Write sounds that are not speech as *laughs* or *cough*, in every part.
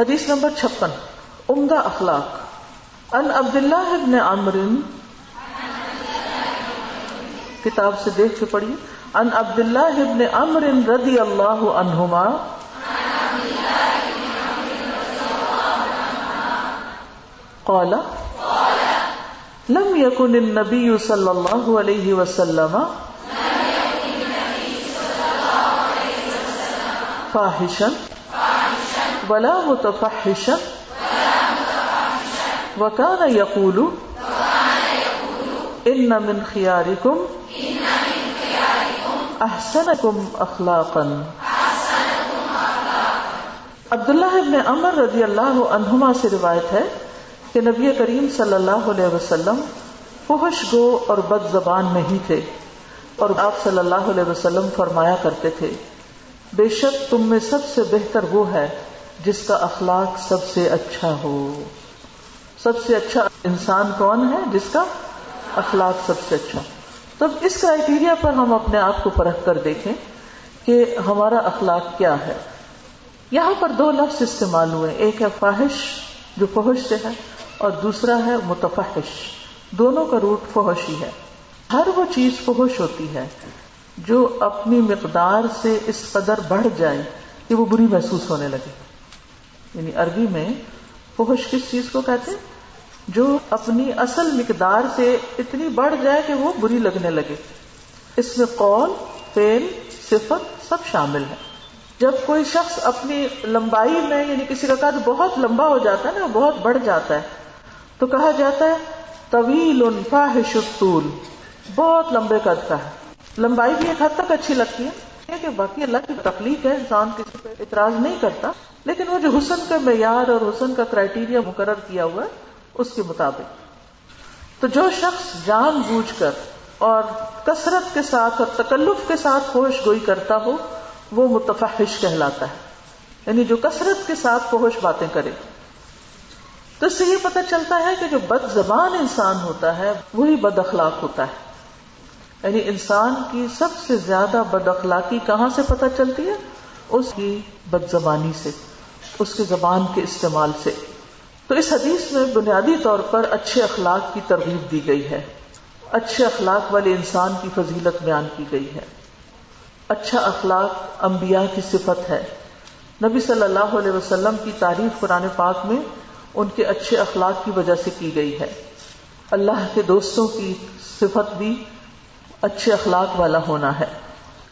حدیث نمبر چھپن۔ عمدہ اخلاق۔ ان عبد اللہ ابن عمر کتاب سے دیکھ کے پڑھیے۔ ان عبد اللہ ابن عمر رضی اللہ عنہما قال، لم يكن النبي صلى الله عليه وسلم فاحشا ولا متفحشا. وكان يقول ان من خياركم احسنكم اخلاقا. عبداللہ ابن عمر رضی اللہ عنہما سے روایت ہے کہ نبی کریم صلی اللہ علیہ وسلم فحش گو اور بد زبان نہیں تھے اور آپ صلی اللہ علیہ وسلم فرمایا کرتے تھے، بے شک تم میں سب سے بہتر وہ ہے جس کا اخلاق سب سے اچھا ہو۔ سب سے اچھا انسان کون ہے جس کا اخلاق سب سے اچھا۔ تب اس کرائٹیریا پر ہم اپنے آپ کو پرکھ کر دیکھیں کہ ہمارا اخلاق کیا ہے۔ یہاں پر دو لفظ استعمال ہوئے، ایک ہے فاحش، جو فحش سے ہے، اور دوسرا ہے متفحش۔ دونوں کا روٹ فحش ہی ہے۔ ہر وہ چیز فحش ہوتی ہے جو اپنی مقدار سے اس قدر بڑھ جائے کہ وہ بری محسوس ہونے لگے۔ یعنی عربی میں فحش کس چیز کو کہتے ہیں؟ جو اپنی اصل مقدار سے اتنی بڑھ جائے کہ وہ بری لگنے لگے۔ اس میں قول فیل صفت سب شامل ہے جب کوئی شخص اپنی لمبائی میں یعنی کسی کا قد بہت لمبا ہو جاتا ہے نا، بہت بڑھ جاتا ہے، تو کہا جاتا ہے، طویل فاحش الطول، بہت لمبے قد کا ہے۔ لمبائی بھی ایک حد تک اچھی لگتی ہے۔ کہ باقی اللہ کی تکلیف ہے، انسان کسی پہ اعتراض نہیں کرتا، لیکن وہ جو حسن کا معیار اور حسن کا کرائٹیریا مقرر کیا ہوا ہے، اس کے مطابق۔ تو جو شخص جان بوجھ کر اور کثرت کے ساتھ اور تکلف کے ساتھ ہوش گوئی کرتا ہو، وہ متفحش کہلاتا ہے۔ یعنی جو کثرت کے ساتھ ہوش باتیں کرے۔ تو اس سے یہ پتہ چلتا ہے کہ جو بد زبان انسان ہوتا ہے، وہی بد اخلاق ہوتا ہے۔ یعنی انسان کی سب سے زیادہ بد اخلاقی کہاں سے پتہ چلتی ہے؟ اس کی بد زبانی سے، اس کے زبان کے استعمال سے۔ تو اس حدیث میں بنیادی طور پر اچھے اخلاق کی ترغیب دی گئی ہے۔ اچھے اخلاق والے انسان کی فضیلت بیان کی گئی ہے۔ اچھا اخلاق انبیاء کی صفت ہے۔ نبی صلی اللہ علیہ وسلم کی تعریف قرآن پاک میں ان کے اچھے اخلاق کی وجہ سے کی گئی ہے۔ اللہ کے دوستوں کی صفت بھی اچھے اخلاق والا ہونا ہے۔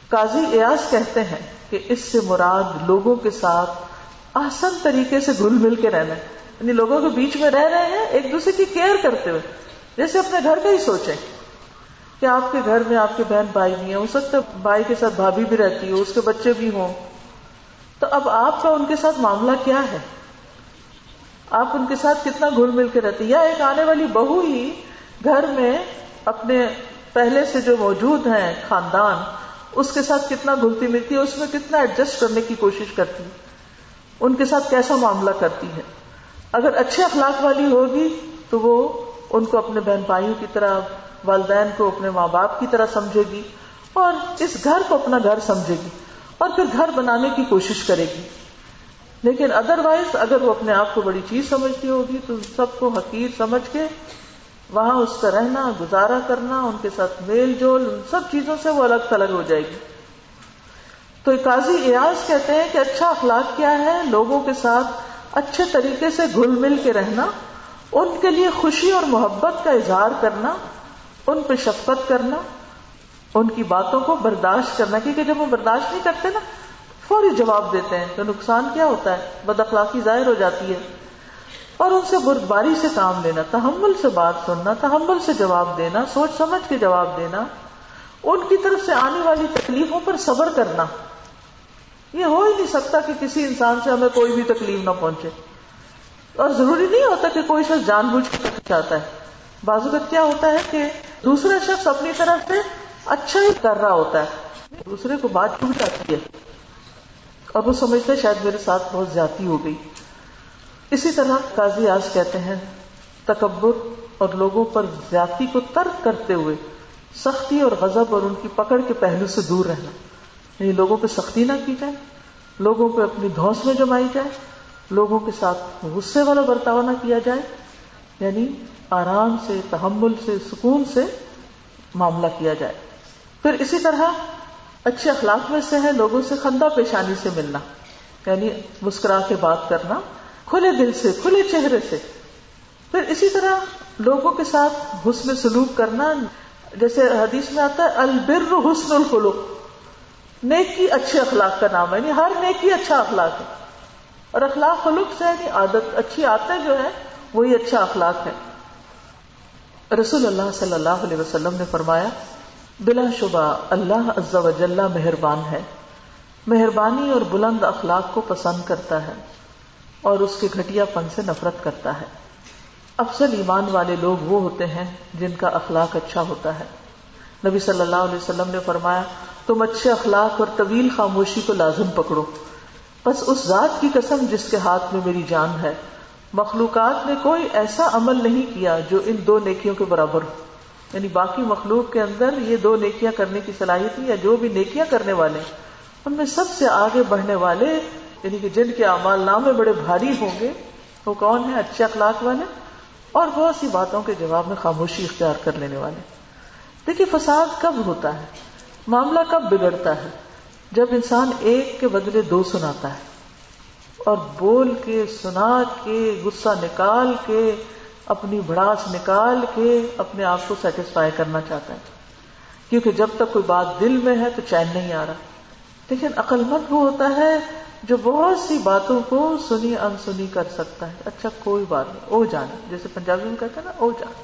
قاضی ایاز کہتے ہیں کہ اس سے مراد لوگوں کے ساتھ آسن طریقے سے گھل مل کے رہنا یعنی لوگوں کے بیچ میں رہ رہے ہیں، ایک دوسرے کی کیئر کرتے ہوئے۔ جیسے اپنے گھر کا ہی سوچیں کہ آپ کے گھر میں آپ کے بہن بھائی بھی ہیں، ہو سکتا ہے بھائی کے ساتھ بھابھی بھی رہتی ہو، اس کے بچے بھی ہوں۔ تو اب آپ کا ان کے ساتھ معاملہ کیا ہے؟ آپ ان کے ساتھ کتنا گھل مل کے رہتے یا ایک آنے والی بہو ہی گھر میں اپنے پہلے سے جو موجود ہیں خاندان، اس کے ساتھ کتنا گھلتی ملتی ہے، اس میں کتنا ایڈجسٹ کرنے کی کوشش کرتی ہے۔ ان کے ساتھ کیسا معاملہ کرتی ہے؟ اگر اچھے اخلاق والی ہوگی تو وہ ان کو اپنے بہن بھائیوں کی طرح، والدین کو اپنے ماں باپ کی طرح سمجھے گی اور اس گھر کو اپنا گھر سمجھے گی اور پھر گھر بنانے کی کوشش کرے گی۔ لیکن ادر وائز اگر وہ اپنے آپ کو بڑی چیز سمجھتی ہوگی تو سب کو حقیر سمجھ کے وہاں اس کا رہنا، گزارا کرنا، ان کے ساتھ میل جول، ان سب چیزوں سے وہ الگ تھلگ ہو جائے گی۔ تو قاضی ایاز کہتے ہیں کہ اچھا اخلاق کیا ہے، لوگوں کے ساتھ اچھے طریقے سے گھل مل کے رہنا، ان کے لیے خوشی اور محبت کا اظہار کرنا، ان پہ شفقت کرنا، ان کی باتوں کو برداشت کرنا۔ کیونکہ جب وہ برداشت نہیں کرتے نا، فوری جواب دیتے ہیں تو نقصان کیا ہوتا ہے، بد اخلاقی ظاہر ہو جاتی ہے۔ اور ان سے بردباری سے کام لینا، تحمل سے بات سننا، تحمل سے جواب دینا، سوچ سمجھ کے جواب دینا، ان کی طرف سے آنے والی تکلیفوں پر صبر کرنا۔ یہ ہو ہی نہیں سکتا کہ کسی انسان سے ہمیں کوئی بھی تکلیف نہ پہنچے۔ اور ضروری نہیں ہوتا کہ کوئی شخص جان بوجھ کے چاہتا ہے۔ بازو کا کیا ہوتا ہے کہ دوسرا شخص اپنی طرف سے اچھا ہی کر رہا ہوتا ہے۔ دوسرے کو بات چھوٹ جاتی ہے۔ اور وہ سمجھتے شاید میرے ساتھ بہت زیادتی ہو گئی۔ اسی طرح قاضی آج کہتے ہیں، تکبر اور لوگوں پر زیادتی کو ترک کرتے ہوئے سختی اور غضب اور ان کی پکڑ کے پہلو سے دور رہنا۔ یعنی لوگوں پہ سختی نہ کی جائے، لوگوں پہ اپنی دھوس میں جمائی جائے، لوگوں کے ساتھ غصے والا برتاؤ نہ کیا جائے۔ یعنی آرام سے، تحمل سے، سکون سے معاملہ کیا جائے۔ پھر اسی طرح اچھے اخلاق میں سے ہے لوگوں سے خندہ پیشانی سے ملنا۔ یعنی مسکرا کے بات کرنا۔ کھلے دل سے، کھلے چہرے سے۔ پھر اسی طرح لوگوں کے ساتھ حسن سلوک کرنا، جیسے حدیث میں آتا ہے، البر حسن الخلوق نیکی اچھے اخلاق کا نام ہے یعنی ہر نیکی اچھا اخلاق ہے۔ اور اخلاق خلوق سے یعنی عادت، اچھی آتے جو ہے وہی اچھا اخلاق ہے رسول اللہ صلی اللہ علیہ وسلم نے فرمایا، بلا شبہ اللہ عز و جل مہربان ہے۔ مہربانی اور بلند اخلاق کو پسند کرتا ہے۔ اور اس کے گھٹیا پن سے نفرت کرتا ہے۔ افضل ایمان والے لوگ وہ ہوتے ہیں جن کا اخلاق اچھا ہوتا ہے۔ نبی صلی اللہ علیہ وسلم نے فرمایا، تم اچھے اخلاق اور طویل خاموشی کو لازم پکڑو۔ بس اس ذات کی قسم جس کے ہاتھ میں میری جان ہے۔ مخلوقات نے کوئی ایسا عمل نہیں کیا جو ان دو نیکیوں کے برابر ہو۔ یعنی باقی مخلوق کے اندر یہ دو نیکیاں کرنے کی صلاحیت یا جو بھی نیکیاں کرنے والے، ان میں سب سے آگے بڑھنے والے یعنی کہ جن کے اعمال نامے بڑے بھاری ہوں گے، وہ کون ہے اچھے اخلاق والے اور بہت سی باتوں کے جواب میں خاموشی اختیار کر لینے والے۔ دیکھیے، فساد کب ہوتا ہے؟ معاملہ کب بگڑتا ہے؟ جب انسان ایک کے بدلے دو سناتا ہے اور بول کے، سنا کے، غصہ نکال کے، اپنی بڑاس نکال کے اپنے آپ کو سیٹسفائی کرنا چاہتا ہے۔ کیونکہ جب تک کوئی بات دل میں ہے تو چین نہیں آ رہا۔ لیکن عقل مند وہ ہوتا ہے جو بہت سی باتوں کو سنی انسنی کر سکتا ہے۔ اچھا کوئی بات نہیں، او جانے۔ جیسے پنجابی میں کہتے ہیں نا، او جانے۔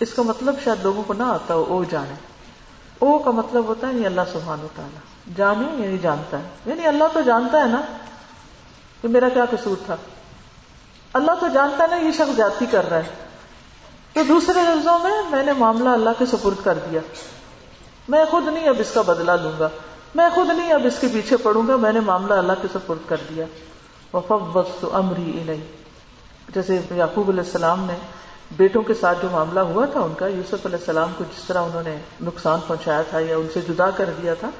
اس کا مطلب شاید لوگوں کو نہ آتا ہو، او جانے۔ او کا مطلب ہوتا ہے یعنی اللہ سبحان ہوتا ہے جانے یعنی جانتا ہے۔ یعنی اللہ تو جانتا ہے نا کہ میرا کیا قصور تھا۔ اللہ تو جانتا ہے نا یہ شخص جاتی کر رہا ہے۔ تو دوسرے لفظوں میں میں نے معاملہ اللہ کے سپرد کر دیا۔ میں خود نہیں اب اس کا بدلہ لوں گا۔ میں خود نہیں، اب اس کے پیچھے پڑوں گا، میں نے معاملہ اللہ کے سپرد کر دیا۔ وفوت امری نہیں جیسے یعقوب علیہ السلام نے بیٹوں کے ساتھ جو معاملہ ہوا تھا، ان کا یوسف علیہ السلام کو جس طرح انہوں نے نقصان پہنچایا تھا یا ان سے جدا کر دیا تھا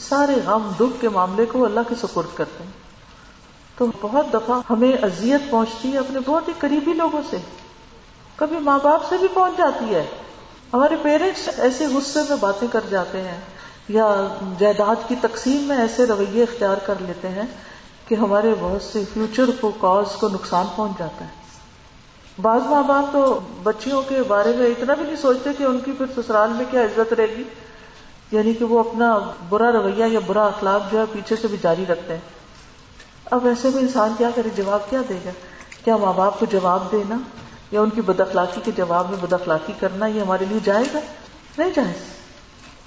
سارے غم، دکھ کے معاملے کو اللہ کے سپرد کرتے ہیں۔ تو بہت دفعہ ہمیں اذیت پہنچتی ہے اپنے بہت ہی قریبی لوگوں سے۔ کبھی ماں باپ سے بھی پہنچ جاتی ہے۔ ہمارے پیرنٹس ایسے غصے میں باتیں کر جاتے ہیں۔ یا جائیداد کی تقسیم میں ایسے رویے اختیار کر لیتے ہیں کہ ہمارے بہت سے فیوچر کو کاز کو نقصان پہنچ جاتا ہے۔ بعض ماں باپ تو بچیوں کے بارے میں اتنا بھی نہیں سوچتے کہ ان کی پھر سسرال میں کیا عزت رہے گی۔ یعنی کہ وہ اپنا برا رویہ یا برا اخلاق جو ہے پیچھے سے بھی جاری رکھتے ہیں۔ اب ایسے میں انسان کیا کرے؟ جواب کیا دے گا؟ کیا ماں باپ کو جواب دینا؟ یا ان کی بد اخلاقی کے جواب میں بد اخلاقی کرنا یہ ہمارے لیے جائے گا نہیں جائے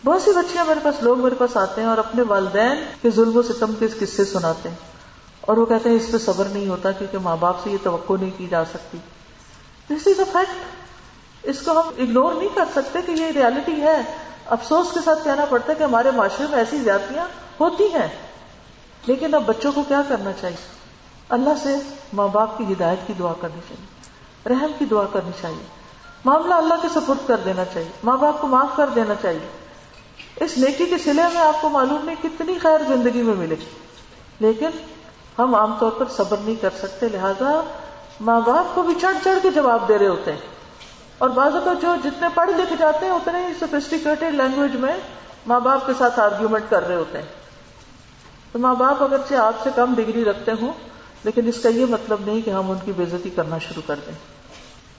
بہت سی بچیاں میرے پاس، لوگ میرے پاس آتے ہیں اور اپنے والدین کے ظلم و ستم کے قصے سناتے ہیں۔ اور وہ کہتے ہیں، اس پہ صبر نہیں ہوتا کیونکہ ماں باپ سے یہ توقع نہیں کی جا سکتی۔ دس از اے فیکٹ اس کو ہم اگنور نہیں کر سکتے کہ یہ ریالٹی ہے۔ افسوس کے ساتھ کہنا پڑتا ہے کہ ہمارے معاشرے میں ایسی زیادتیاں ہوتی ہیں۔ لیکن اب بچوں کو کیا کرنا چاہیے؟ اللہ سے ماں باپ کی ہدایت کی دعا کرنی چاہیے۔ رحم کی دعا کرنی چاہیے۔ معاملہ اللہ کے سپرد کر دینا چاہیے۔ ماں باپ کو معاف کر دینا چاہیے۔ اس نیکی کے سلے میں آپ کو معلوم نہیں کتنی خیر زندگی میں ملے۔ لیکن ہم عام طور پر صبر نہیں کر سکتے، لہذا ماں باپ کو بھی چڑھ چڑھ کے جواب دے رہے ہوتے ہیں۔ اور بعض اوقات جو جتنے پڑھ لکھ جاتے ہیں، اتنے ہی سوفسٹیکیٹڈ لینگویج میں ماں باپ کے ساتھ آرگیومنٹ کر رہے ہوتے ہیں۔ تو ماں باپ اگرچہ آپ سے کم ڈگری رکھتے ہوں، لیکن اس کا یہ مطلب نہیں کہ ہم ان کی بےزتی کرنا شروع کر دیں۔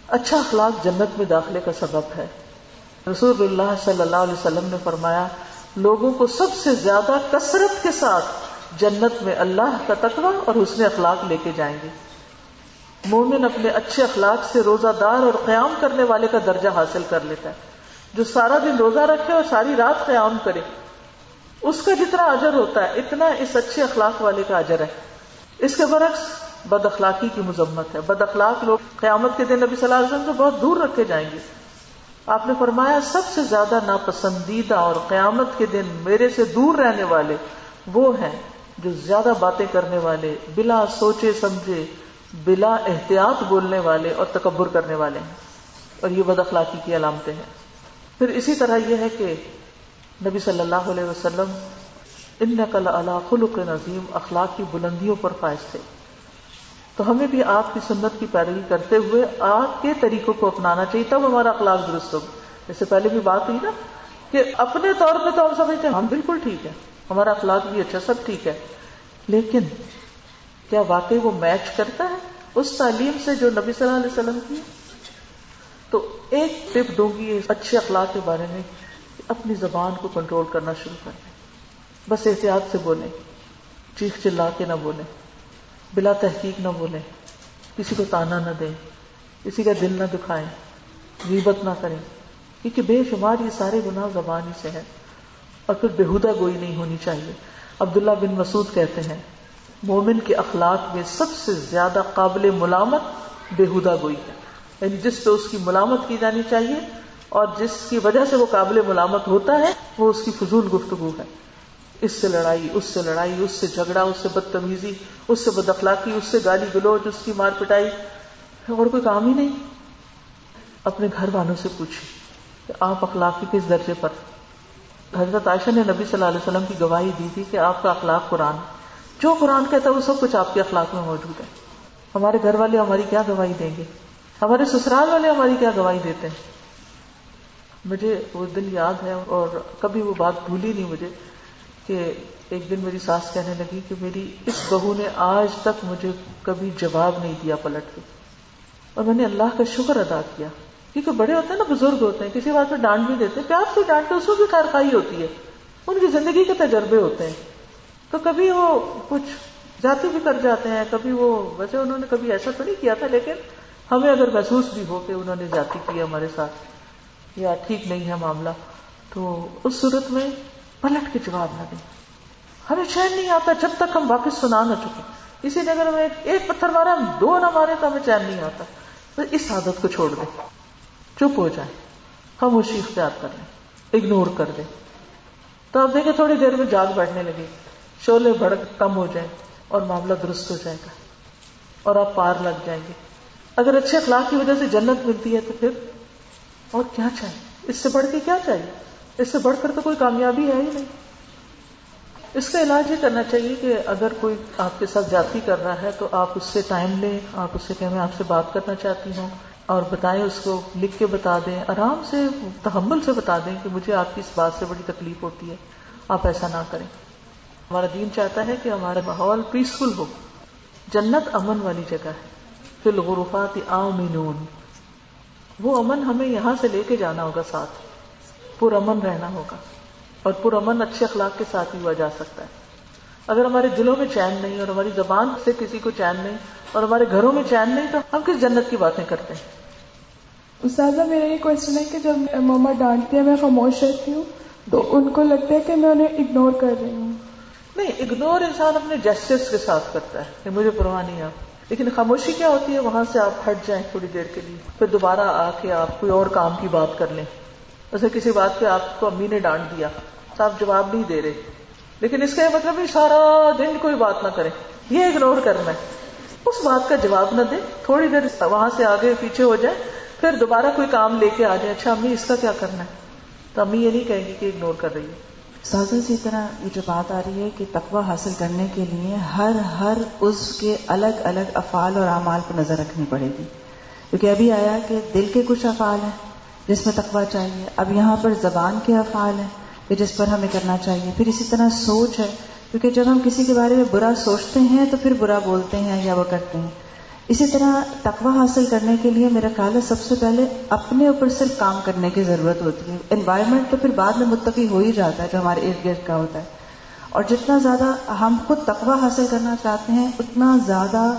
اچھا اخلاق جنت میں داخلے کا سبب ہے۔ رسول اللہ صلی اللہ علیہ وسلم نے فرمایا، لوگوں کو سب سے زیادہ کثرت کے ساتھ جنت میں اللہ کا تقوی اور حسن اخلاق لے کے جائیں گے۔ مومن اپنے اچھے اخلاق سے روزہ دار اور قیام کرنے والے کا درجہ حاصل کر لیتا ہے۔ جو سارا دن روزہ رکھے اور ساری رات قیام کرے، اس کا جتنا اجر ہوتا ہے، اتنا اس اچھے اخلاق والے کا اجر ہے۔ اس کے برعکس، بد اخلاقی کی مذمت ہے۔ بد اخلاق لوگ قیامت کے دن نبی صلی اللہ علیہ وسلم سے بہت دور رکھے جائیں گے۔ آپ نے فرمایا، سب سے زیادہ ناپسندیدہ اور قیامت کے دن میرے سے دور رہنے والے وہ ہیں جو زیادہ باتیں کرنے والے، بلا سوچے سمجھے، بلا احتیاط بولنے والے اور تکبر کرنے والے ہیں۔ اور یہ بد اخلاقی کی علامتیں ہیں۔ پھر اسی طرح یہ ہے کہ نبی صلی اللہ علیہ وسلم ان نقل اللہ خلق نظیم اخلاق کی بلندیوں پر فائز تھے۔ تو ہمیں بھی آپ کی سنت کی پیروی کرتے ہوئے آپ کے طریقوں کو اپنانا چاہیے، تب ہمارا اخلاق درست ہوگا جیسے پہلے بھی بات ہوئی نا کہ اپنے طور پہ تو ہم سمجھتے ہیں، ہم بالکل ٹھیک ہے ہمارا اخلاق بھی اچھا سب ٹھیک ہے۔ لیکن کیا واقعی وہ میچ کرتا ہے اس تعلیم سے جو نبی صلی اللہ علیہ وسلم کی؟ تو ایک ٹپ دوں گی اچھے اخلاق کے بارے میں اپنی زبان کو کنٹرول کرنا شروع کر دیں۔ بس احتیاط سے بولیں، چیخ چلا کے نہ بولیں۔ بلا تحقیق نہ بولیں کسی کو تانا نہ دیں کسی کا دل نہ دکھائیں غیبت نہ کریں کیونکہ بے شمار یہ سارے گناہ زبان ہی سے ہیں اور پھر بےحدہ گوئی نہیں ہونی چاہیے۔ عبداللہ بن مسعود کہتے ہیں، مومن کے اخلاق میں سب سے زیادہ قابل ملامت بےحدہ گوئی ہے۔ یعنی جس پہ اس کی ملامت کی جانی چاہیے اور جس کی وجہ سے وہ قابل ملامت ہوتا ہے، وہ اس کی فضول گفتگو ہے۔ اس سے لڑائی، اس سے لڑائی، اس سے جھگڑا، اس سے بدتمیزی، اس سے بد اخلاقی اس سے گالی گلوچ، اس کی مار پٹائی۔ اور کوئی کام ہی نہیں۔ اپنے گھر والوں سے پوچھے کہ آپ اخلاقی کس درجے پر؟ حضرت عائشہ نے نبی صلی اللہ علیہ وسلم کی گواہی دی تھی کہ آپ کا اخلاق قرآن جو قرآن کہتا ہے وہ سب کچھ آپ کے اخلاق میں موجود ہے۔ ہمارے گھر والے ہماری کیا گواہی دیں گے؟ ہمارے سسرال والے ہماری کیا گواہی دیتے ہیں؟ مجھے وہ دن یاد ہے اور کبھی وہ بات بھولی نہیں مجھے۔ کہ ایک دن میری ساس کہنے لگی کہ میری اس بہو نے آج تک مجھے کبھی جواب نہیں دیا پلٹ کے۔ اور میں نے اللہ کا شکر ادا کیا۔ کیونکہ بڑے ہوتے ہیں نا، بزرگ ہوتے ہیں، کسی بات پہ ڈانٹ بھی دیتے پیار سے ڈانٹتے اس میں بھی خیر خائی ہوتی ہے۔ ان کی زندگی کے تجربے ہوتے ہیں۔ تو کبھی وہ کچھ جاتی بھی کر جاتے ہیں، کبھی وہ، ویسے انہوں نے کبھی ایسا تو نہیں کیا تھا، لیکن ہمیں اگر محسوس بھی ہو کہ انہوں نے جاتی کی ہمارے ساتھ، یا ٹھیک نہیں ہے معاملہ، تو اس صورت میں پلٹ کے جواب نہ دیں۔ ہمیں چین نہیں آتا جب تک ہم واپس سنا نہ چکے اسی نے اگر ہمیں ایک پتھر مارا، ہم دو نہ مارے تو ہمیں چین نہیں آتا۔ تو اس عادت کو چھوڑ دیں۔ چپ ہو جائے خاموشی اختیار کر لیں۔ اگنور کر دیں۔ تو آپ دیکھیں تھوڑی دیر میں جاگ بیٹھنے لگے شولے بھڑک کم ہو جائیں اور معاملہ درست ہو جائے گا۔ اور آپ پار لگ جائیں گے۔ اگر اچھے اخلاق کی وجہ سے جنت ملتی ہے تو پھر اور کیا چاہیے؟ اس سے بڑھ کے کیا چاہیے؟ اس سے بڑھ کر تو کوئی کامیابی ہے ہی نہیں۔ اس کا علاج یہ کرنا چاہیے کہ اگر کوئی آپ کے ساتھ جاتی کر رہا ہے تو آپ اس سے ٹائم لیں، آپ اس سے کہ میں آپ سے بات کرنا چاہتی ہوں اور بتائیں اس کو، لکھ کے بتا دیں، آرام سے، تحمل سے بتا دیں کہ مجھے آپ کی اس بات سے بڑی تکلیف ہوتی ہے۔ آپ ایسا نہ کریں۔ ہمارا دین چاہتا ہے کہ ہمارا ماحول پیسفل ہو۔ جنت امن والی جگہ ہے۔ فی الغرفات آمنون۔ وہ امن ہمیں یہاں سے لے کے جانا ہوگا ساتھ۔ پر امن رہنا ہوگا اور پر امن اچھے اخلاق کے ساتھ ہی ہوا جا سکتا ہے۔ اگر ہمارے دلوں میں چین نہیں اور ہماری زبان سے کسی کو چین نہیں اور ہمارے گھروں میں چین نہیں تو ہم کس جنت کی باتیں کرتے ہیں؟ استاذہ میرا یہ کوشچن ہے کہ جب ماما ڈانٹتی ہے میں خاموش رہتی ہوں تو ان کو لگتا ہے کہ میں انہیں اگنور کر رہی ہوں۔ نہیں اگنور انسان اپنے جسٹس کے ساتھ کرتا ہے کہ مجھے پرواہ نہیں آپ لیکن خاموشی کیا ہوتی ہے؟ وہاں سے آپ ہٹ جائیں تھوڑی دیر کے لیے پھر دوبارہ آ کے آپ کوئی اور کام کی بات کر لیں۔ جیسے کسی بات پہ آپ کو امی نے ڈانٹ دیا، تو آپ جواب نہیں دے رہے۔ لیکن اس کا یہ مطلب سارا دن کوئی بات نہ کرے۔ یہ اگنور کرنا ہے۔ اس بات کا جواب نہ دے، تھوڑی دیر وہاں سے آگے پیچھے ہو جائے، پھر دوبارہ کوئی کام لے کے آ جائے۔ اچھا امی، اس کا کیا کرنا ہے؟ تو امی یہ نہیں کہیں گی کہ اگنور کر رہی ہے۔ سازا جی، اسی طرح یہ جو بات آ رہی ہے کہ تقوی حاصل کرنے کے لیے ہر ہر اس کے الگ الگ افعال اور اعمال کو نظر رکھنی پڑے گی۔ کیونکہ ابھی آیا کہ دل کے کچھ افعال ہیں۔ جس میں تقوی چاہیے۔ اب یہاں پر زبان کے افعال ہیں کہ جس پر ہمیں کرنا چاہیے۔ پھر اسی طرح سوچ ہے، کیونکہ جب ہم کسی کے بارے میں برا سوچتے ہیں تو پھر برا بولتے ہیں یا وہ کرتے ہیں۔ اسی طرح تقوی حاصل کرنے کے لیے میرا خیال ہے سب سے پہلے اپنے اوپر صرف کام کرنے کی ضرورت ہوتی ہے۔ انوائرمنٹ تو پھر بعد میں متفق ہو ہی جاتا ہے جو ہمارے ارد گرد کا ہوتا ہے۔ اور جتنا زیادہ ہم خود تقوی حاصل کرنا چاہتے ہیں، اتنا زیادہ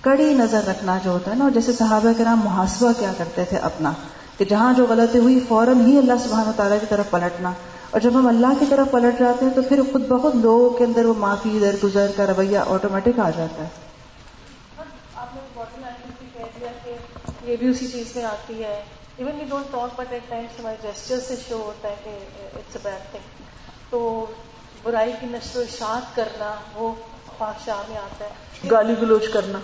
کڑی نظر رکھنا جو ہوتا ہے نا، اور جیسے صحابہ کے نام محاسبہ کیا کرتے تھے اپنا۔ کہ جہاں جو غلطی ہوئی فوراً ہی اللہ سبحانہ تعالیٰ کی طرف پلٹنا اور جب ہم اللہ کی طرف پلٹ جاتے ہیں تو پھر خود بہت لوگوں کے اندر وہ معافی در گزر کا رویہ آٹومیٹک آ جاتا ہے۔ یہ بھی اسی چیز میں آتی ہے۔ Even you don't talk but at times ہمارے جیسچر سے شو ہوتا ہے کہ اٹس اے بیڈ تھنگ تو برائی کی نشر و اشاعت کرنا وہ خواہشاہ میں آتا ہے۔ گالی گلوچ کرنا۔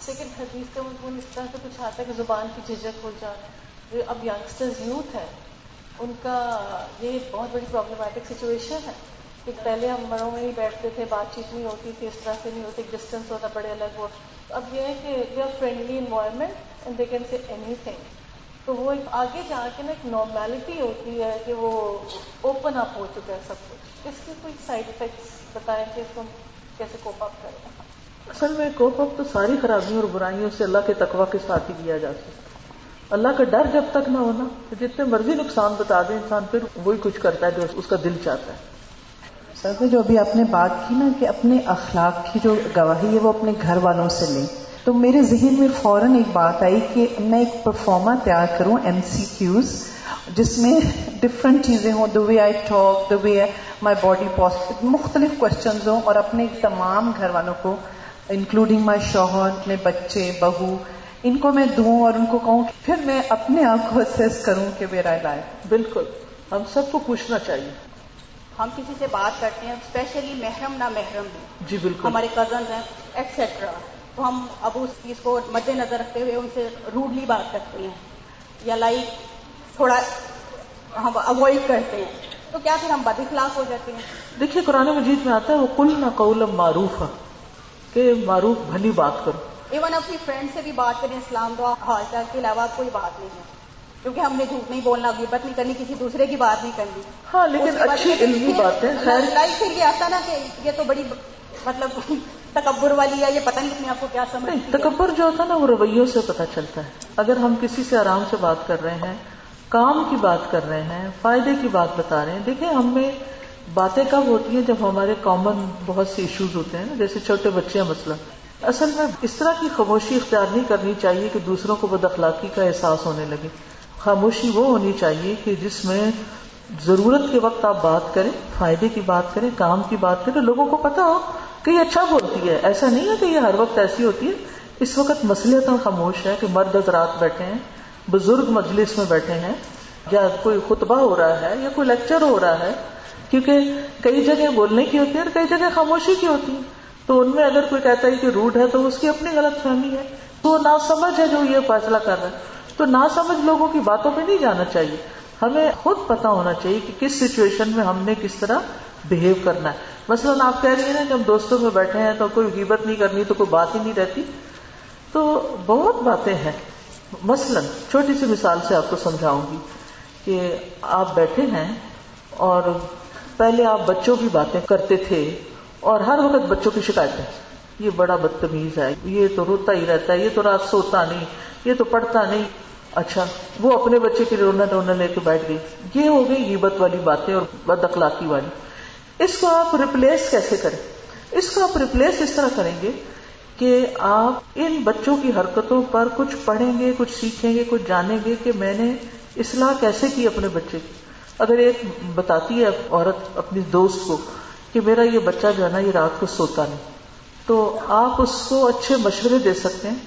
سیکنڈ حدیث کا مضمون اس طرح سے کچھ آتا ہے کہ زبان کی جھجک ہو جانا۔ جو اب یگسٹرز یوتھ ہے ان کا یہ بہت بڑی پرابلمٹک سچویشن ہے کہ پہلے ہم بڑوں میں ہی بیٹھتے تھے، بات چیت نہیں ہوتی تھی، اس طرح سے نہیں ہوتی ڈسٹینس ہوتا، بڑے الگ وہ. اب یہ ہے کہ they are friendly environment and they can see any thing تو وہ ایک آگے جا کے نا ایک نارمیلٹی ہوتی ہے کہ وہ اوپن اپ ہو چکا ہے سب کچھ. اس کے کوئی سائڈ افیکٹس بتائیں کہ اس کو کیسے کوپ اپ کریں؟ اصل میں کوپ اپ تو ساری خرابیوں اور برائیوں سے اللہ کے تقوا کے ساتھ ہی کیا جا سکتا اللہ کا ڈر جب تک نہ ہونا جتنے مرضی نقصان بتا دے انسان، پھر وہی کچھ کرتا ہے جو اس کا دل چاہتا ہے۔ سر، جو ابھی آپ نے بات کی نا کہ اپنے اخلاق کی جو گواہی ہے، وہ اپنے گھر والوں سے لیں۔ تو میرے ذہن میں فوراً ایک بات آئی کہ میں ایک پرفارما تیار کروں ایم سی کیوز جس میں ڈفرنٹ چیزیں ہوں the way I talk the way my body posture مختلف کوشچنز ہوں اور اپنے تمام گھر والوں کو انکلوڈنگ مائی شوہر، اپنے بچے، بہو ان کو میں دوں اور ان کو کہوں پھر میں اپنے آپ کو اسیس کروں کہ میرا لائف بالکل۔ ہم سب کو پوچھنا چاہیے۔ ہم کسی سے بات کرتے ہیں اسپیشلی محرم نہ محرم بھی۔ جی بالکل۔ ہمارے کزنز ہیں ایٹسٹرا تو ہم اب اس چیز کو مد نظر رکھتے ہوئے ان سے روڈلی بات کرتے ہیں۔ یا لائک تھوڑا ہم اوائڈ کرتے ہیں۔ تو کیا پھر ہم بد اخلاق ہو جاتے ہیں؟ دیکھیے قرآن مجید میں آتا ہے وہ کل نہ قول معروف ہے کہ معروف بھلی بات کرو۔ ایون اپنی فرینڈ سے بھی بات کریں اسلام دعا حال چال کے علاوہ کوئی بات نہیں ہے۔ کیونکہ ہم نے جھوٹ نہیں بولنا غیبت نہیں کرنی کسی دوسرے کی بات نہیں کرنی۔ ہاں لیکن اچھی علمی بات ہے لائف سے یہ آتا نا کہ یہ تو بڑی مطلب *laughs* تکبر والی ہے یہ پتہ نہیں اپنے آپ کو کیا سمجھ تکبر جو ہوتا ہے نا وہ رویوں سے پتہ چلتا ہے۔ اگر ہم کسی سے آرام سے بات کر رہے ہیں کام کی بات کر رہے ہیں فائدے کی بات بتا رہے ہیں دیکھیں ہم میں باتیں کب ہوتی ہیں جب ہمارے کامن بہت سے ایشوز ہوتے ہیں جیسے چھوٹے بچے ہیں مسئلہ اصل میں اس طرح کی خاموشی اختیار نہیں کرنی چاہیے کہ دوسروں کو بد اخلاقی کا احساس ہونے لگے۔ خاموشی وہ ہونی چاہیے کہ جس میں ضرورت کے وقت آپ بات کریں، فائدے کی بات کریں، کام کی بات کریں لوگوں کو پتا ہو کہ یہ اچھا بولتی ہے۔ ایسا نہیں ہے کہ یہ ہر وقت ایسی ہوتی ہے۔ اس وقت مسئلے خاموش ہے کہ مرد حضرات بیٹھے ہیں، بزرگ مجلس میں بیٹھے ہیں، یا کوئی خطبہ ہو رہا ہے، یا کوئی لیکچر ہو رہا ہے، کیونکہ کئی جگہ بولنے کی ہوتی ہے اور کئی جگہ خاموشی کی ہوتی ہے۔ تو ان میں اگر کوئی کہتا ہے کہ روڈ ہے تو اس کی اپنی غلط فہمی ہے۔ تو وہ نا سمجھ ہے جو یہ فیصلہ کر رہا ہے۔ تو نہ سمجھ لوگوں کی باتوں پہ نہیں جانا چاہیے۔ ہمیں خود پتا ہونا چاہیے کہ کس سچویشن میں ہم نے کس طرح بہیو کرنا ہے۔ مثلاً آپ کہہ رہی ہیں نا کہ ہم دوستوں میں بیٹھے ہیں تو کوئی غیبت نہیں کرنی، تو کوئی بات ہی نہیں رہتی۔ تو بہت باتیں ہیں۔ مثلاً چھوٹی سی مثال سے آپ کو سمجھاؤں گی کہ آپ بیٹھے ہیں اور پہلے آپ بچوں کی باتیں کرتے تھے۔ اور ہر وقت بچوں کی شکایتیں۔ یہ بڑا بدتمیز ہے۔ یہ تو روتا ہی رہتا ہے، یہ تو رات سوتا نہیں، یہ تو پڑھتا نہیں۔ اچھا وہ اپنے بچے کی رونا رونا لے کے بیٹھ گئی۔ یہ ہو گئی غیبت والی باتیں اور بد اخلاقی والی۔ اس کو آپ ریپلیس کیسے کریں؟ اس کو آپ ریپلیس اس طرح کریں گے کہ آپ ان بچوں کی حرکتوں پر کچھ پڑھیں گے، کچھ سیکھیں گے، کچھ جانیں گے کہ میں نے اصلاح کیسے کی اپنے بچے کی۔ اگر ایک بتاتی ہے عورت اپنی دوست کو کہ میرا یہ بچہ جو ہے نا، یہ رات کو سوتا نہیں۔ تو آپ اس کو اچھے مشورے دے سکتے ہیں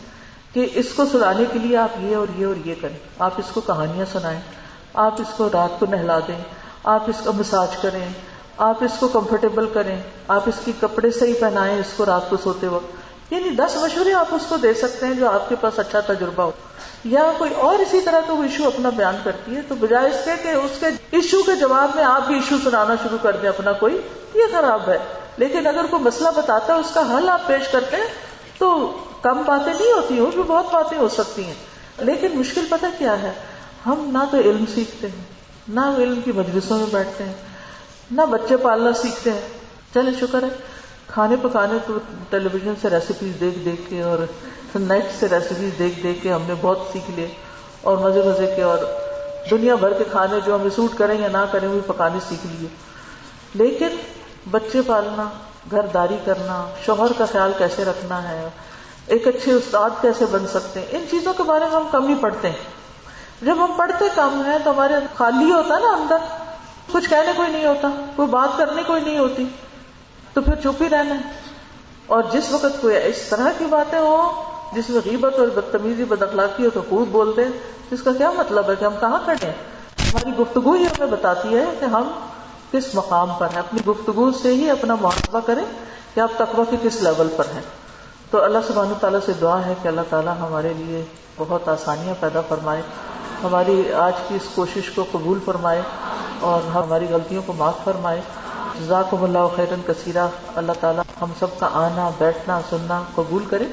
کہ اس کو سلانے کے لیے آپ یہ اور یہ اور یہ کریں۔ آپ اس کو کہانیاں سنائیں۔ آپ اس کو رات کو نہلا دیں۔ آپ اس کا مساج کریں۔ آپ اس کو کمفرٹیبل کریں۔ آپ اس کی کپڑے صحیح پہنائیں اس کو رات کو سوتے وقت۔ یعنی دس مشورے آپ اس کو دے سکتے ہیں جو آپ کے پاس اچھا تجربہ ہو۔ یا کوئی اور اسی طرح کا وہ ایشو اپنا بیان کرتی ہے، تو بجائے اس کے کہ اس کے ایشو کے جواب میں آپ بھی ایشو سنانا شروع کر دیں اپنا کوئی، یہ خراب ہے۔ لیکن اگر کوئی مسئلہ بتاتا ہے، اس کا حل آپ پیش کرتے ہیں، تو کم باتیں نہیں ہوتی اس میں بہت باتیں ہو سکتی ہیں۔ لیکن مشکل پتہ کیا ہے؟ ہم نہ تو علم سیکھتے ہیں، نہ علم کی مجلسوں میں بیٹھتے ہیں، نہ بچے پالنا سیکھتے ہیں۔ چلے شکر ہے۔ کھانے پکانے تو ٹیلی ویژن سے ریسیپیز دیکھ دیکھ کے اور نیٹ سے ریسیپیز دیکھ دیکھ کے ہم نے بہت سیکھ لیے اور مزے مزے کے اور دنیا بھر کے کھانے جو ہمیں سوٹ کریں یا نہ کریں وہ پکانے سیکھ لیے۔ لیکن بچے پالنا گھر داری کرنا، شوہر کا خیال کیسے رکھنا ہے، ایک اچھے استاد کیسے بن سکتے ہیں، ان چیزوں کے بارے میں ہم کم ہی پڑھتے ہیں۔ جب ہم پڑھتے کم ہیں تو ہمارے خالی ہوتا ہے نا اندر، کچھ کہنے کوئی نہیں ہوتا، کوئی بات کرنے کوئی نہیں ہوتی۔ تو پھر چپ ہی رہنا ہے۔ اور جس وقت کوئی اس طرح کی باتیں ہو جس میں غیبت اور بدتمیزی بد اخلاقی ہو تو خوب بولتے ہیں جس کا کیا مطلب ہے کہ ہم کہاں کھڑے ہیں؟ ہماری گفتگو ہی ہمیں بتاتی ہے کہ ہم کس مقام پر ہیں۔ اپنی گفتگو سے ہی اپنا محاسبہ کریں کہ آپ تقوی کے کس لیول پر ہیں۔ تو اللہ سبحانہ تعالیٰ سے دعا ہے کہ اللہ تعالیٰ ہمارے لیے بہت آسانیاں پیدا فرمائے۔ ہماری آج کی اس کوشش کو قبول فرمائے اور ہماری غلطیوں کو معاف فرمائے۔ جزاکم اللہ خیرن کثیرہ۔ اللہ تعالیٰ ہم سب کا آنا، بیٹھنا، سننا قبول کرے۔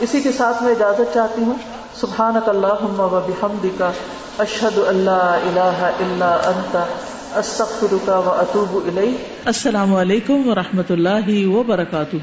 اسی کے ساتھ میں اجازت چاہتی ہوں۔ سبحان اللہم و بحمدک۔ اشہد اللہ الہ اللہ انت۔ استغفرک و اطوب السلام علیکم و رحمۃ اللہ وبرکاتہ۔